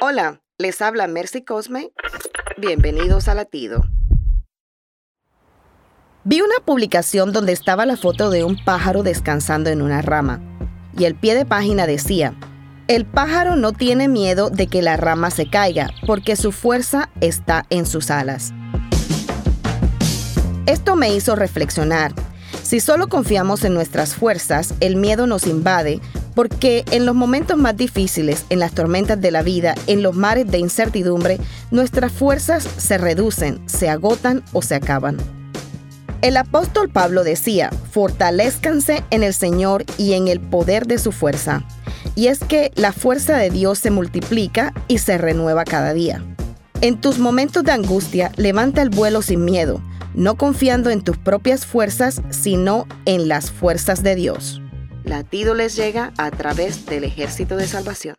Hola, les habla Mercy Cosme. Bienvenidos a Latido. Vi una publicación donde estaba la foto de un pájaro descansando en una rama y el pie de página decía, el pájaro no tiene miedo de que la rama se caiga porque su fuerza está en sus alas. Esto me hizo reflexionar. Si solo confiamos en nuestras fuerzas, el miedo nos invade porque en los momentos más difíciles, en las tormentas de la vida, en los mares de incertidumbre, nuestras fuerzas se reducen, se agotan o se acaban. El apóstol Pablo decía, fortalezcanse en el Señor y en el poder de su fuerza. Y es que la fuerza de Dios se multiplica y se renueva cada día. En tus momentos de angustia, levanta el vuelo sin miedo, no confiando en tus propias fuerzas, sino en las fuerzas de Dios. Latido les llega a través del ejército de salvación.